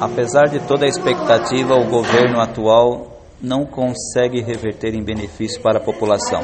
Apesar de toda a expectativa, o governo atual não consegue reverter em benefício para a população.